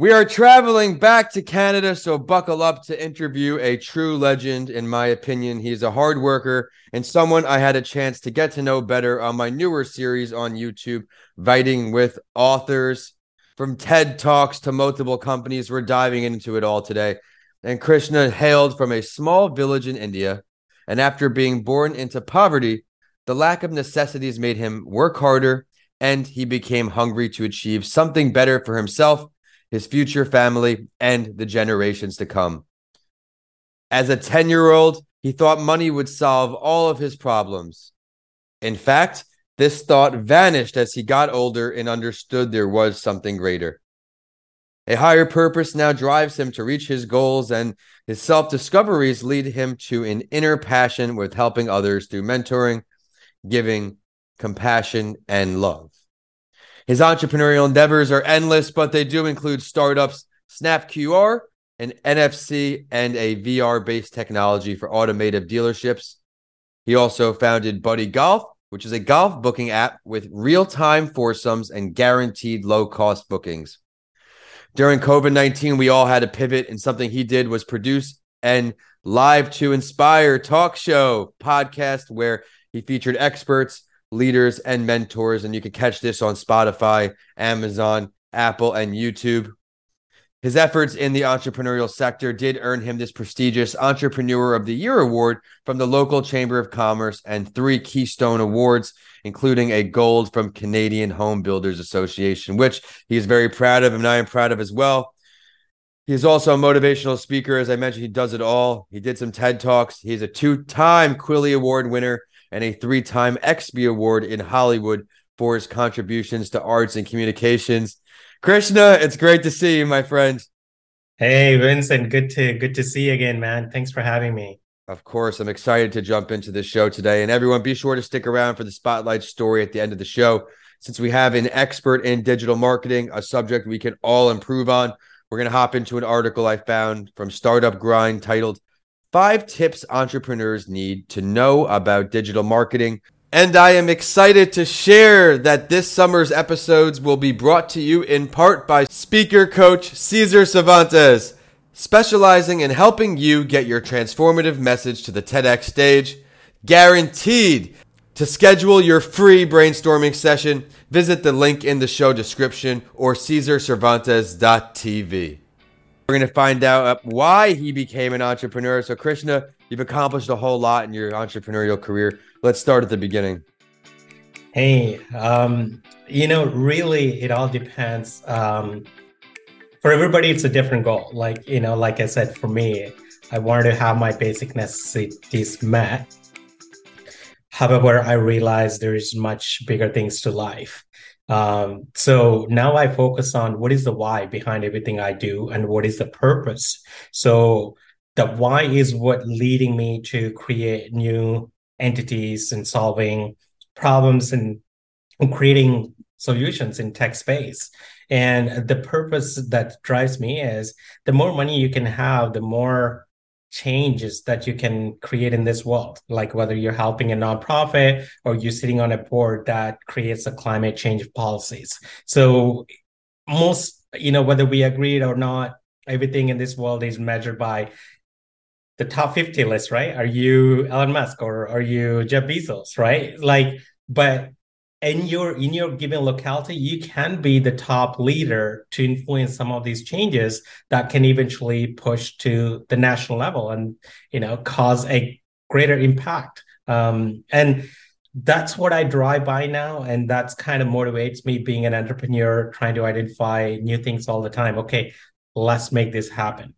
We are traveling back to Canada, so buckle up to interview a true legend, in my opinion. He's a hard worker and someone I had a chance to get to know better on my newer series on YouTube, Writing with Authors. From TED Talks to multiple companies, we're diving into it all today. And Krishna hailed from a small village in India. And after being born into poverty, the lack of necessities made him work harder and he became hungry to achieve something better for himself his future family, and the generations to come. As a 10 year old, he thought money would solve all of his problems. In fact, this thought vanished as he got older and understood there was something greater. A higher purpose now drives him to reach his goals, and his self discoveries lead him to an inner passion with helping others through mentoring, giving, compassion, and love. His entrepreneurial endeavors are endless, but they do include startups, Snap QR, an NFC, and a VR based technology for automotive dealerships. He also founded Buddie Golf, which is a golf booking app with real time foursomes and guaranteed low cost bookings. During COVID 19, we all had to pivot, and something he did was produce an Live2Inspire talk show podcast where he featured experts leaders and mentors. And you can catch this on Spotify, Amazon, Apple, and YouTube. His efforts in the entrepreneurial sector did earn him this prestigious Entrepreneur of the Year award from the local Chamber of Commerce and three Keystone Awards, including a gold from Canadian Home Builders Association, which he is very proud of, and I am proud of as well. He is also a motivational speaker. As I mentioned, he does it all. He did some TED Talks. He's a two time Quilly Award winner and a three time XB Award in Hollywood for his contributions to arts and communications. Krishna, it's great to see you, my friend. Hey, Vincent, good to good to see you again, man. Thanks for having me. Of course, I'm excited to jump into the show today. And everyone, be sure to stick around for the spotlight story at the end of the show. Since we have an expert in digital marketing, a subject we can all improve on, we're going to hop into an article I found from Startup Grind titled five tips entrepreneurs need to know about digital marketing. And I am excited to share that this summer's episodes will be brought to you in part by speaker coach Cesar Cervantes, specializing in helping you get your transformative message to the TEDx stage. Guaranteed. To schedule your free brainstorming session, visit the link in the show description or CesarCervantes.tv. We're going to find out uh, why he became an entrepreneur. So, Krishna, you've accomplished a whole lot in your entrepreneurial career. Let's start at the beginning. Hey, um, you know, really, it all depends. Um, for everybody, it's a different goal. Like, you know, like I said, for me, I wanted to have my basic necessities met. However, I realized there is much bigger things to life. Um, so now I focus on what is the why behind everything I do and what is the purpose. So the why is what leading me to create new entities and solving problems and, and creating solutions in tech space. And the purpose that drives me is the more money you can have, the more changes that you can create in this world like whether you're helping a nonprofit or you're sitting on a board that creates a climate change policies. So most you know whether we agreed or not everything in this world is measured by the top 50 list right? Are you elon musk or are you jeff bezos right? Like but in your in your given locality you can be the top leader to influence some of these changes that can eventually push to the national level and you know cause a greater impact. Um, and that's what i drive by now and that's kind of motivates me being an entrepreneur trying to identify new things all the time. Okay let's make this happen.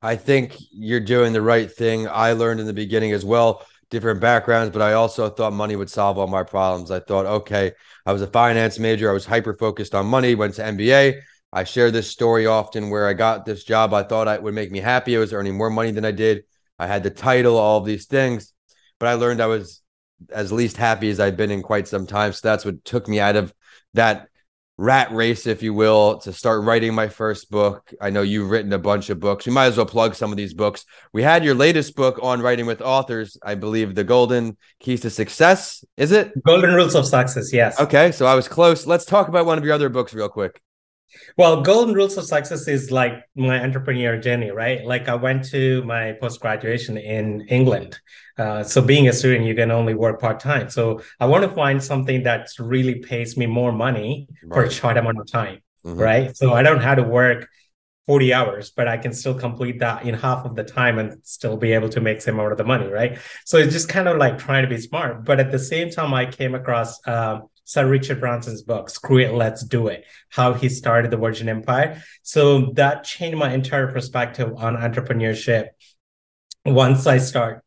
I think you're doing the right thing. I learned in the beginning as well different backgrounds, but I also thought money would solve all my problems. I thought, okay, I was a finance major. I was hyper focused on money, went to MBA. I share this story often where I got this job. I thought it would make me happy. I was earning more money than I did. I had the title, all of these things, but I learned I was as least happy as I'd been in quite some time. So that's what took me out of that rat race, if you will, to start writing my first book. I know you've written a bunch of books. We might as well plug some of these books. We had your latest book on writing with authors, I believe, The Golden Keys to Success. Is it? Golden Rules of Success, yes. Okay, so I was close. Let's talk about one of your other books real quick. Well, golden rules of success is like my entrepreneur journey, right? Like I went to my post graduation in England. Uh, so being a student, you can only work part time. So I want to find something that really pays me more money right. for a short amount of time, mm-hmm. right? So I don't have to work 40 hours, but I can still complete that in half of the time and still be able to make some amount of the money, right? So it's just kind of like trying to be smart. But at the same time, I came across um, Sir Richard Branson's book, Screw It, Let's Do It, how he started the Virgin Empire. So that changed my entire perspective on entrepreneurship. Once I start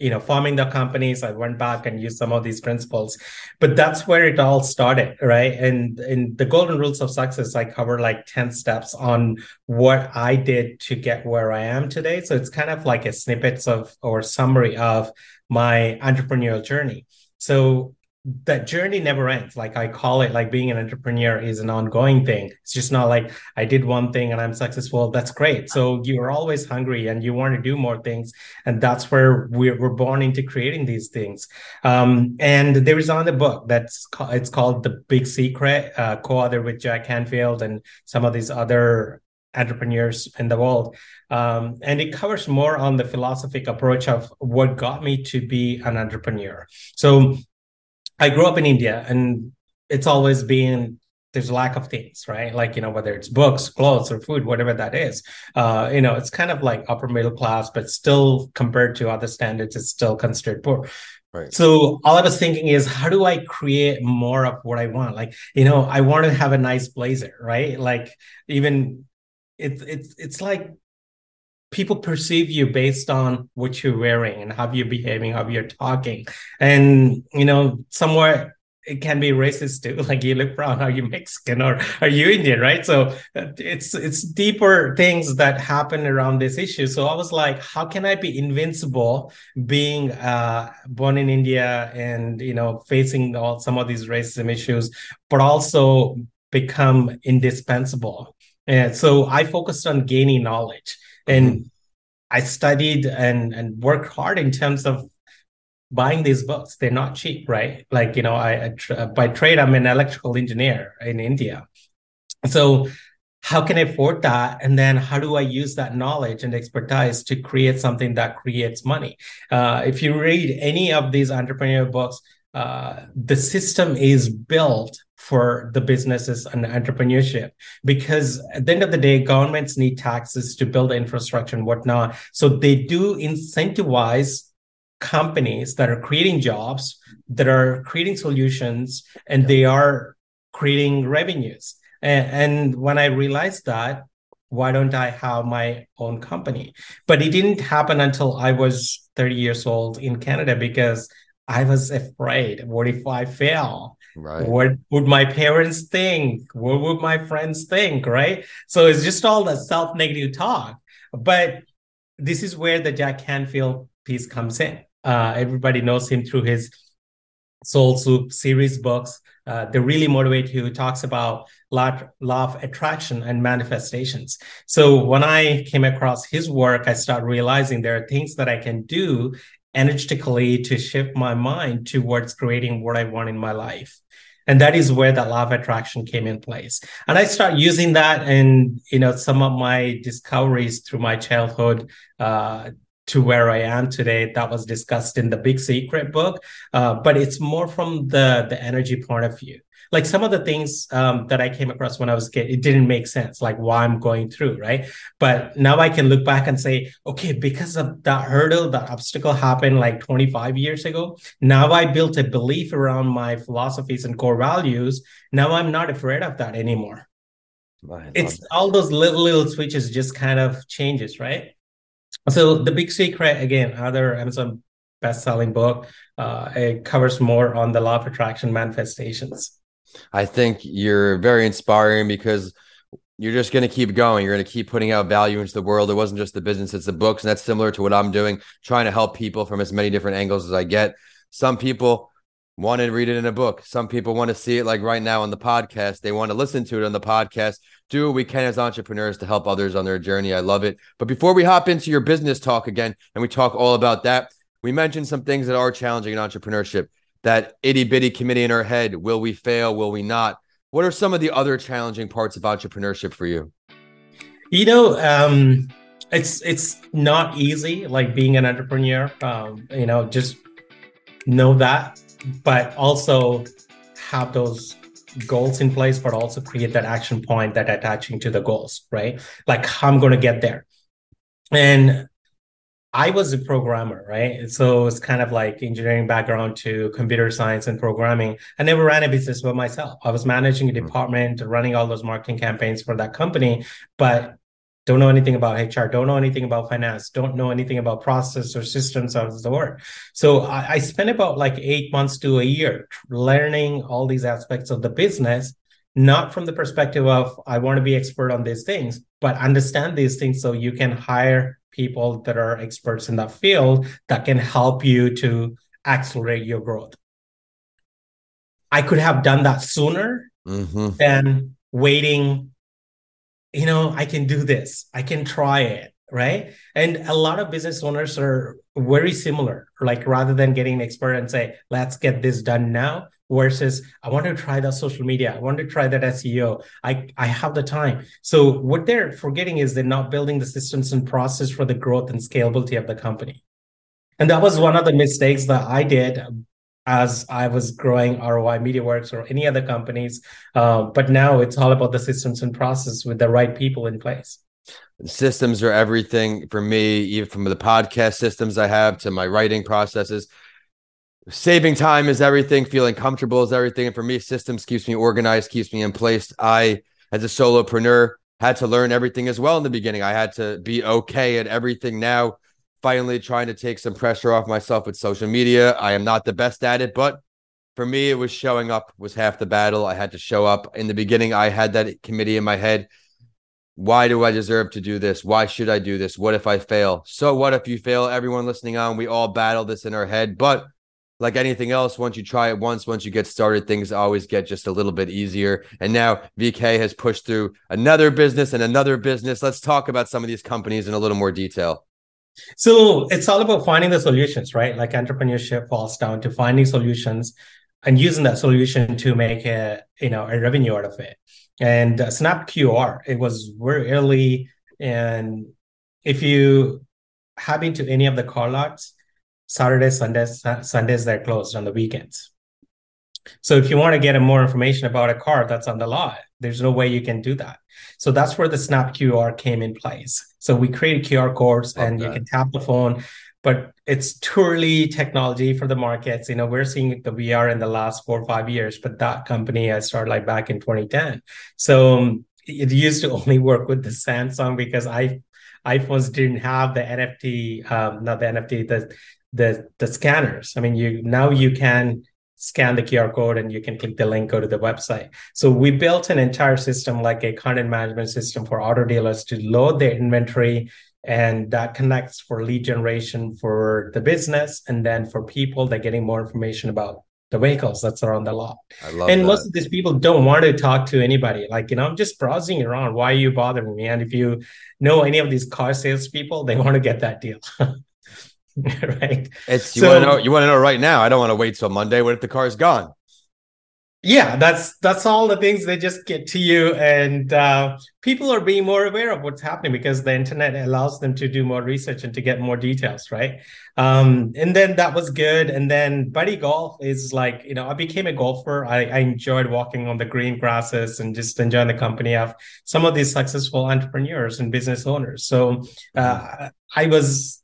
you know forming the companies i went back and used some of these principles but that's where it all started right and in the golden rules of success i cover like 10 steps on what i did to get where i am today so it's kind of like a snippets of or summary of my entrepreneurial journey so that journey never ends. Like I call it like being an entrepreneur is an ongoing thing. It's just not like I did one thing and I'm successful. That's great. So you're always hungry and you want to do more things. And that's where we're, we're born into creating these things. Um, and there is on the book that's called, it's called The Big Secret, uh, co-authored with Jack Canfield and some of these other entrepreneurs in the world. Um, and it covers more on the philosophic approach of what got me to be an entrepreneur. So I grew up in India and it's always been there's a lack of things, right? Like, you know, whether it's books, clothes, or food, whatever that is. Uh, you know, it's kind of like upper middle class, but still compared to other standards, it's still considered poor. Right. So all I was thinking is, how do I create more of what I want? Like, you know, I want to have a nice blazer, right? Like, even it's it's it's like people perceive you based on what you're wearing and how you're behaving, how you're talking. And, you know, somewhere it can be racist too. Like you look brown, are you Mexican or are you Indian, right? So uh, it's it's deeper things that happen around this issue. So I was like, how can I be invincible being uh, born in India and you know facing all some of these racism issues, but also become indispensable. And so I focused on gaining knowledge and mm-hmm. I studied and and worked hard in terms of buying these books. They're not cheap, right? Like you know, I, I tra- by trade I'm an electrical engineer in India, so how can I afford that? And then how do I use that knowledge and expertise to create something that creates money? Uh, if you read any of these entrepreneurial books, uh, the system is built for the businesses and entrepreneurship because at the end of the day governments need taxes to build infrastructure and whatnot. So they do incentivize companies that are creating jobs that are creating solutions and they are creating revenues. And, and when i realized that why don't i have my own company? But it didn't happen until i was 30 years old in canada because i was afraid what if i fail Right. What would my parents think? What would my friends think? Right. So it's just all the self negative talk. But this is where the Jack Canfield piece comes in. Uh, everybody knows him through his Soul Soup series books. Uh, they really motivate you. He talks about law, law of attraction and manifestations. So when I came across his work, I started realizing there are things that I can do energetically to shift my mind towards creating what I want in my life. And that is where the law of attraction came in place. And I start using that in, you know, some of my discoveries through my childhood, uh, to where I am today. That was discussed in the Big Secret book, uh, but it's more from the the energy point of view like some of the things um, that I came across when I was a kid, it didn't make sense, like why I'm going through, right? But now I can look back and say, okay, because of that hurdle, that obstacle happened like 25 years ago. Now I built a belief around my philosophies and core values. Now I'm not afraid of that anymore. It's that. all those little little switches just kind of changes, right? So the big secret again, other Amazon best-selling book. Uh, it covers more on the law of attraction manifestations. I think you're very inspiring because you're just going to keep going. You're going to keep putting out value into the world. It wasn't just the business, it's the books. And that's similar to what I'm doing, trying to help people from as many different angles as I get. Some people want to read it in a book. Some people want to see it like right now on the podcast. They want to listen to it on the podcast. Do what we can as entrepreneurs to help others on their journey. I love it. But before we hop into your business talk again and we talk all about that, we mentioned some things that are challenging in entrepreneurship that itty bitty committee in our head. Will we fail? Will we not? What are some of the other challenging parts of entrepreneurship for you? You know, um, it's it's not easy. Like being an entrepreneur, um, you know, just know that, but also have those goals in place, but also create that action point that attaching to the goals, right? Like how I'm going to get there. And I was a programmer, right? So it's kind of like engineering background to computer science and programming. I never ran a business by myself. I was managing a hmm. department, running all those marketing campaigns for that company, but don't know anything about HR, don't know anything about finance, don't know anything about process or systems of the work. So I, I spent about like eight months to a year learning all these aspects of the business, not from the perspective of I want to be expert on these things, but understand these things so you can hire people that are experts in that field that can help you to accelerate your growth. I could have done that sooner mm-hmm. than waiting. You know, I can do this, I can try it, right? And a lot of business owners are very similar. Like rather than getting an expert and say, let's get this done now, versus I want to try that social media. I want to try that SEO. I, I have the time. So what they're forgetting is they're not building the systems and process for the growth and scalability of the company. And that was one of the mistakes that I did as I was growing ROI MediaWorks or any other companies. Uh, but now it's all about the systems and process with the right people in place. Systems are everything for me, even from the podcast systems I have to my writing processes saving time is everything feeling comfortable is everything and for me systems keeps me organized keeps me in place i as a solopreneur had to learn everything as well in the beginning i had to be okay at everything now finally trying to take some pressure off myself with social media i am not the best at it but for me it was showing up was half the battle i had to show up in the beginning i had that committee in my head why do I deserve to do this? Why should I do this? What if I fail? So what if you fail? Everyone listening on, we all battle this in our head, but like anything else, once you try it once, once you get started, things always get just a little bit easier. And now VK has pushed through another business and another business. Let's talk about some of these companies in a little more detail. So it's all about finding the solutions, right? Like entrepreneurship falls down to finding solutions and using that solution to make a you know a revenue out of it. And uh, Snap QR, it was very early, and if you have been to any of the car lots, Saturdays, Sundays, Sundays they're closed on the weekends. So if you want to get more information about a car that's on the lot, there's no way you can do that. So that's where the Snap QR came in place. So we created QR codes Love and you can tap the phone, but it's early technology for the markets. You know, we're seeing the VR in the last four or five years, but that company I started like back in 2010. So um, it used to only work with the Samsung because I iPhones didn't have the NFT, um, not the NFT, the the the scanners. I mean, you now you can scan the QR code and you can click the link, go to the website. So we built an entire system like a content management system for auto dealers to load their inventory and that connects for lead generation for the business and then for people that getting more information about the vehicles that's around the lot. I and that. most of these people don't want to talk to anybody. Like, you know, I'm just browsing around. Why are you bothering me? And if you know any of these car salespeople, they want to get that deal. right? It's you so, want to know you want to know right now. I don't want to wait till Monday. What if the car is gone? Yeah, that's that's all the things they just get to you, and uh, people are being more aware of what's happening because the internet allows them to do more research and to get more details, right? Um, and then that was good. And then Buddie Golf is like you know I became a golfer. I, I enjoyed walking on the green grasses and just enjoying the company of some of these successful entrepreneurs and business owners. So uh, I was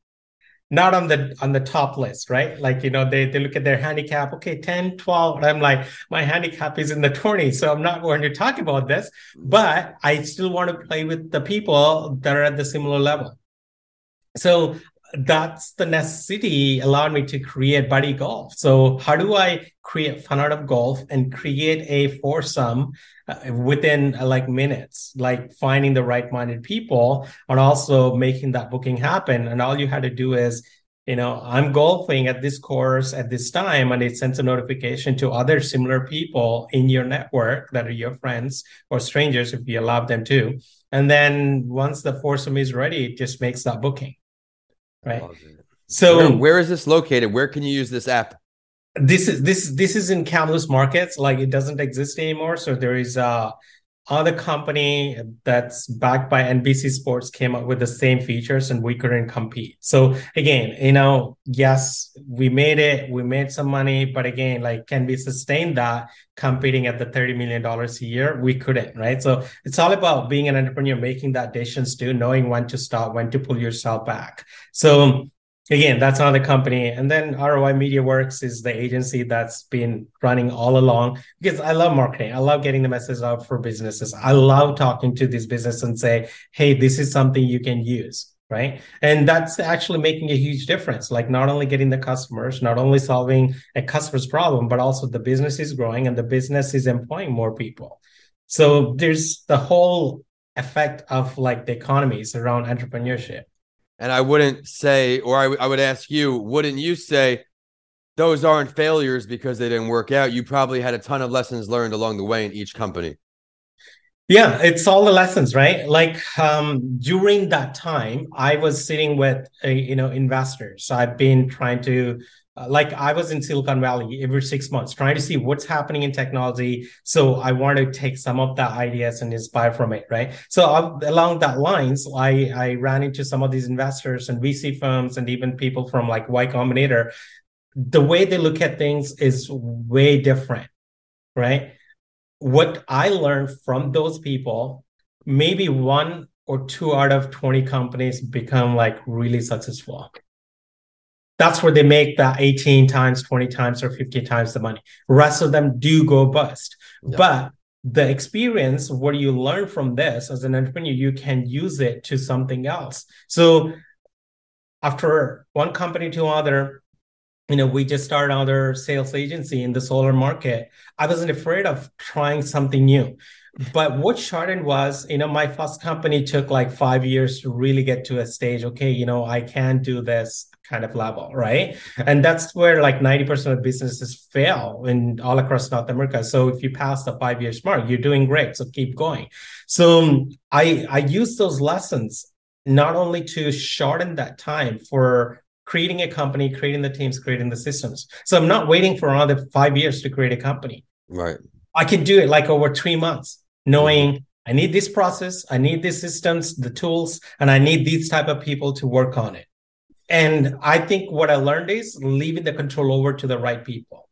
not on the on the top list right? Like you know they they look at their handicap okay 10 12 i'm like my handicap is in the 20s so i'm not going to talk about this but i still want to play with the people that are at the similar level. So that's the necessity allowed me to create Buddie Golf so how do i create fun out of golf and create a foursome uh, within uh, like minutes, like finding the right minded people and also making that booking happen. And all you had to do is, you know, I'm golfing at this course at this time, and it sends a notification to other similar people in your network that are your friends or strangers if you allow them to. And then once the foursome is ready, it just makes that booking. Right. So, where, where is this located? Where can you use this app? this is this this is in countless markets like it doesn't exist anymore so there is a other company that's backed by NBC Sports came up with the same features and we couldn't compete. So again, you know, yes, we made it, we made some money, but again, like can we sustain that competing at the $30 million a year? We couldn't, right? So it's all about being an entrepreneur, making that decisions too, knowing when to stop, when to pull yourself back. So again, that's another company. And then ROI Media Works is the agency that's been running all along because I love marketing. I love getting the message out for businesses. I love talking to these businesses and say, hey, this is something you can use. Right. And that's actually making a huge difference. Like not only getting the customers, not only solving a customer's problem, but also the business is growing and the business is employing more people. So there's the whole effect of like the economies around entrepreneurship. And I wouldn't say, or I, w- I would ask you, wouldn't you say those aren't failures because they didn't work out? You probably had a ton of lessons learned along the way in each company. Yeah, it's all the lessons, right? Like um, during that time, I was sitting with, uh, you know, investors. So I've been trying to uh, like I was in Silicon Valley every six months trying to see what's happening in technology. So I want to take some of the ideas and inspire from it, right? So uh, along that lines, I I ran into some of these investors and VC firms and even people from like Y Combinator. The way they look at things is way different, right? What I learned from those people, maybe one or two out of 20 companies become like really successful that's where they make that 18 times 20 times or 50 times the money. Rest of them do go bust. Yeah. but the experience what you learn from this as an entrepreneur you can use it to something else. So after one company to another you know we just started another sales agency in the solar market. I wasn't afraid of trying something new. But what Chardon was, you know, my first company took like five years to really get to a stage. Okay, you know, I can do this kind of level, right? And that's where like 90% of businesses fail in all across North America. So if you pass the five years mark, you're doing great. So keep going. So I I use those lessons not only to shorten that time for creating a company, creating the teams, creating the systems. So I'm not waiting for another five years to create a company. Right. I can do it like over three months, knowing mm-hmm. I need this process, I need these systems, the tools, and I need these type of people to work on it. And I think what I learned is leaving the control over to the right people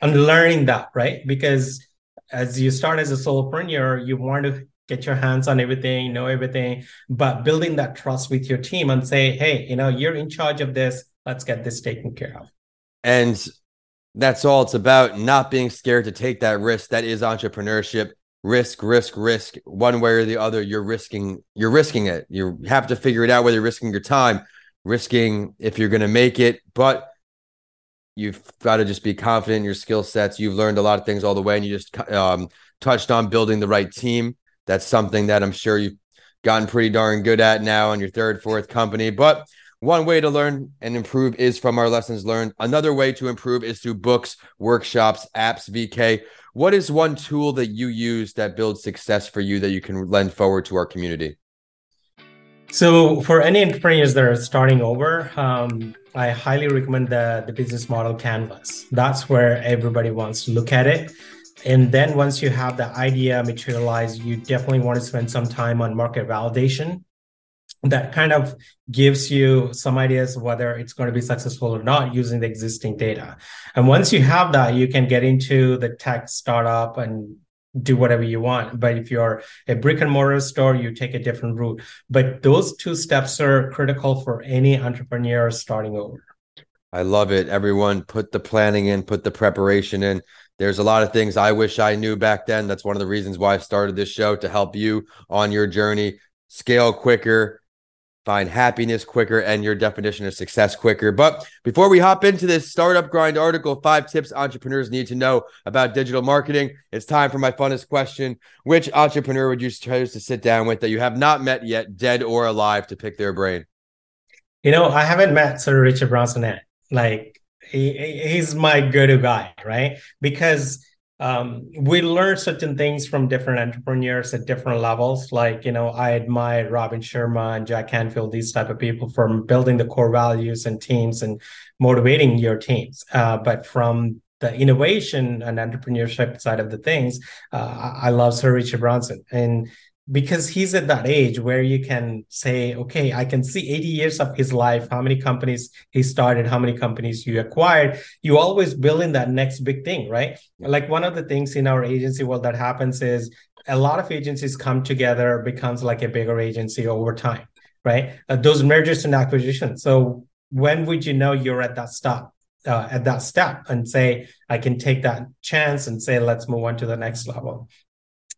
and learning that, right? Because as you start as a solopreneur, you want to get your hands on everything, know everything, but building that trust with your team and say, hey, you know, you're in charge of this. Let's get this taken care of. And that's all it's about not being scared to take that risk. That is entrepreneurship. Risk, risk, risk. One way or the other, you're risking, you're risking it. You have to figure it out whether you're risking your time risking if you're going to make it, but you've got to just be confident in your skill sets. You've learned a lot of things all the way, and you just um, touched on building the right team. That's something that I'm sure you've gotten pretty darn good at now on your third, fourth company. But one way to learn and improve is from our lessons learned. Another way to improve is through books, workshops, apps, VK. What is one tool that you use that builds success for you that you can lend forward to our community? So, for any entrepreneurs that are starting over, um, I highly recommend the, the business model canvas. That's where everybody wants to look at it. And then once you have the idea materialized, you definitely want to spend some time on market validation. That kind of gives you some ideas whether it's going to be successful or not using the existing data. And once you have that, you can get into the tech startup and do whatever you want. But if you're a brick and mortar store, you take a different route. But those two steps are critical for any entrepreneur starting over. I love it. Everyone put the planning in, put the preparation in. There's a lot of things I wish I knew back then. That's one of the reasons why I started this show to help you on your journey, scale quicker, find happiness quicker and your definition of success quicker. But before we hop into this startup grind article, five tips entrepreneurs need to know about digital marketing, it's time for my funnest question. Which entrepreneur would you choose to sit down with that you have not met yet, dead or alive, to pick their brain? You know, I haven't met Sir Richard Branson yet. Like, he, he's my go-to guy, right? Because um, we learn certain things from different entrepreneurs at different levels. Like, you know, I admire Robin Sharma and Jack Canfield, these type of people from building the core values and teams and motivating your teams. Uh, but from the innovation and entrepreneurship side of the things, uh, I love Sir Richard Branson. And because he's at that age where you can say okay i can see 80 years of his life how many companies he started how many companies you acquired. You always build in that next big thing right? Like one of the things in our agency world that happens is a lot of agencies come together becomes like a bigger agency over time right? Uh, those mergers and acquisitions. So when would you know you're at that stop uh, at that step and say i can take that chance and say let's move on to the next level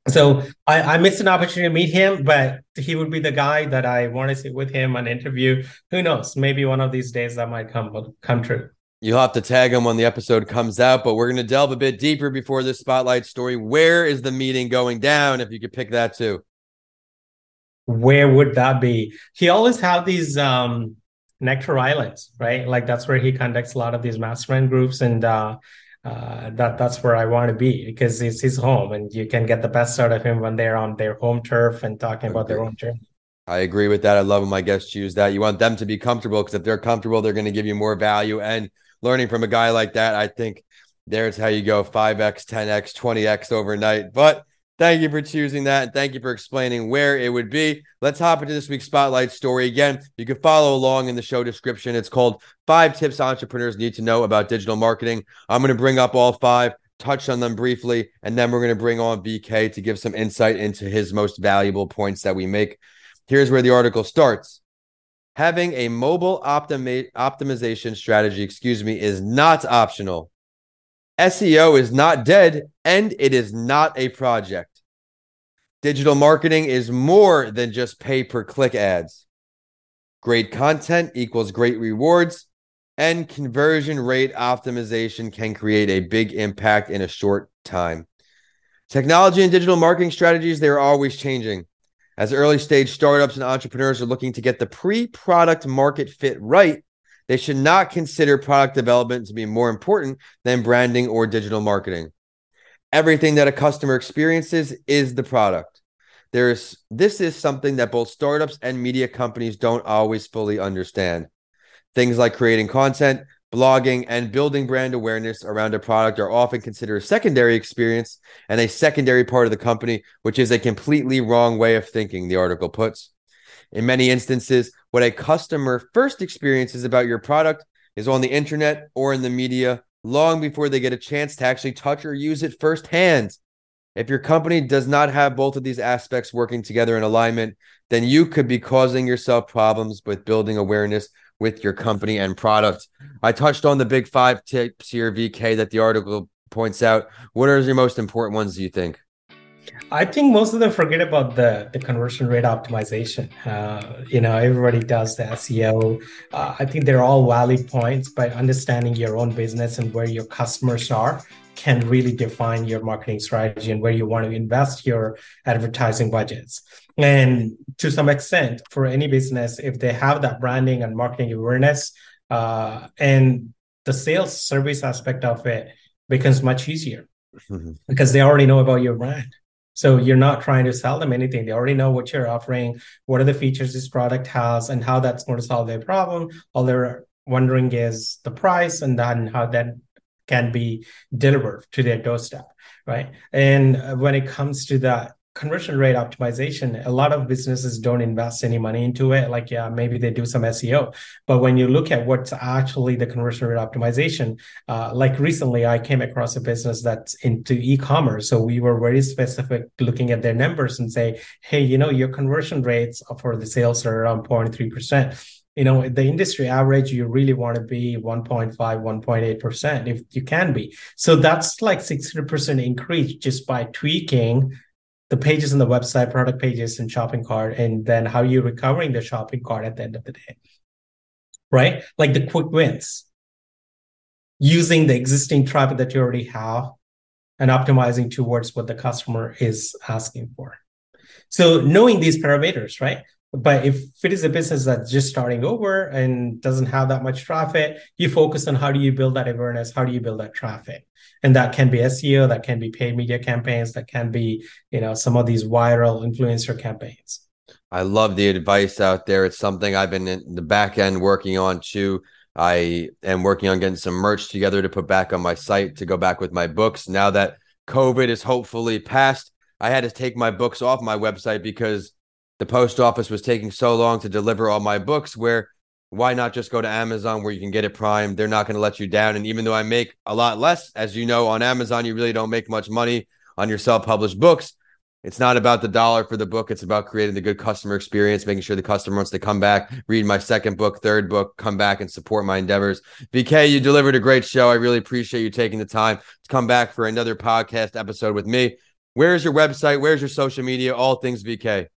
so I, I, missed an opportunity to meet him, but he would be the guy that I want to sit with him and interview. Who knows? Maybe one of these days that might come come true. You'll have to tag him when the episode comes out, but we're going to delve a bit deeper before this spotlight story. Where is the meeting going down? If you could pick that too. Where would that be? He always have these um, Necker Islands, right? Like that's where he conducts a lot of these mastermind groups and. Uh, uh, that that's where I want to be because it's his home, and you can get the best out of him when they're on their home turf and talking about their own journey. I agree with that. I love when my guests choose that. You want them to be comfortable because if they're comfortable, they're going to give you more value. And learning from a guy like that, I think there's how you go 5x, 10x, 20x overnight. But Thank you for choosing that. And thank you for explaining where it would be. Let's hop into this week's spotlight story. Again, you can follow along in the show description. It's called Five Tips Entrepreneurs Need to Know About Digital Marketing. I'm going to bring up all five, touch on them briefly, and then we're going to bring on VK to give some insight into his most valuable points that we make. Here's where the article starts. Having a mobile optimi- optimization strategy, excuse me, is not optional. SEO is not dead and it is not a project. Digital marketing is more than just pay per click ads. Great content equals great rewards, and conversion rate optimization can create a big impact in a short time. Technology and digital marketing strategies, they're always changing. As early stage startups and entrepreneurs are looking to get the pre product market fit right, they should not consider product development to be more important than branding or digital marketing. Everything that a customer experiences is the product. There's this is something that both startups and media companies don't always fully understand. Things like creating content, blogging, and building brand awareness around a product are often considered a secondary experience and a secondary part of the company, which is a completely wrong way of thinking, the article puts. In many instances, what a customer first experiences about your product is on the internet or in the media long before they get a chance to actually touch or use it firsthand. If your company does not have both of these aspects working together in alignment, then you could be causing yourself problems with building awareness with your company and product. I touched on the big five tips here, VK, that the article points out. What are your most important ones, do you think? I think most of them forget about the, the conversion rate optimization. Uh, you know, everybody does the SEO. Uh, I think they're all valid points, but understanding your own business and where your customers are can really define your marketing strategy and where you want to invest your advertising budgets. And to some extent, for any business, if they have that branding and marketing awareness uh, and the sales service aspect of it becomes much easier mm-hmm. because they already know about your brand so you're not trying to sell them anything. They already know what you're offering, what are the features this product has, and how that's going to solve their problem. All they're wondering is the price and then how that can be delivered to their doorstep, right? And when it comes to that conversion rate optimization a lot of businesses don't invest any money into it. Like yeah maybe they do some seo but when you look at what's actually the conversion rate optimization uh, like recently i came across a business that's into e-commerce. So we were very specific looking at their numbers and say hey you know your conversion rates for the sales are around 0.3% you know the industry average you really want to be 1.5 1.8% if you can be. So that's like 60% increase just by tweaking the pages on the website, product pages, and shopping cart, and then how you're recovering the shopping cart at the end of the day. Right? Like the quick wins. Using the existing traffic that you already have and optimizing towards what the customer is asking for. So knowing these parameters, right? But if it is a business that's just starting over and doesn't have that much traffic, you focus on how do you build that awareness? How do you build that traffic? And that can be SEO, that can be paid media campaigns, that can be, you know, some of these viral influencer campaigns. I love the advice out there. It's something I've been in the back end working on too. I am working on getting some merch together to put back on my site to go back with my books. Now that COVID is hopefully past, I had to take my books off my website because the post office was taking so long to deliver all my books. Where why not just go to Amazon where you can get it prime? They're not going to let you down. And even though I make a lot less, as you know, on Amazon, you really don't make much money on your self published books. It's not about the dollar for the book. It's about creating the good customer experience, making sure the customer wants to come back, read my second book, third book, come back and support my endeavors. VK, you delivered a great show. I really appreciate you taking the time to come back for another podcast episode with me. Where's your website? Where's your social media? All things VK.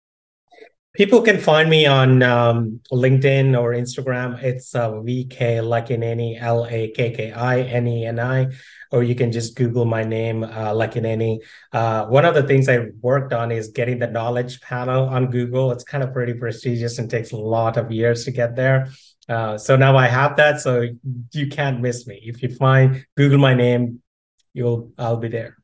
People can find me on um, LinkedIn or Instagram. It's uh, VK Lakkineni, L A K K I N E N I, or you can just Google my name, uh, Lakkineni. Uh, one of the things I worked on is getting the knowledge panel on Google. It's kind of pretty prestigious and takes a lot of years to get there. Uh, so now I have that, so you can't miss me. If you find Google my name, you'll I'll be there.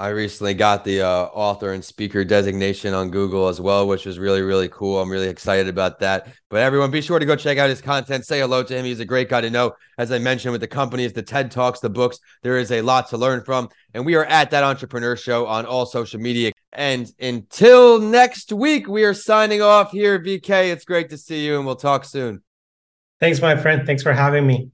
I recently got the uh, author and speaker designation on Google as well, which was really, really cool. I'm really excited about that. But everyone, be sure to go check out his content. Say hello to him. He's a great guy to know. As I mentioned with the companies, the TED Talks, the books, there is a lot to learn from. And we are at that entrepreneur show on all social media. And until next week, we are signing off here. VK, it's great to see you, and we'll talk soon. Thanks, my friend. Thanks for having me.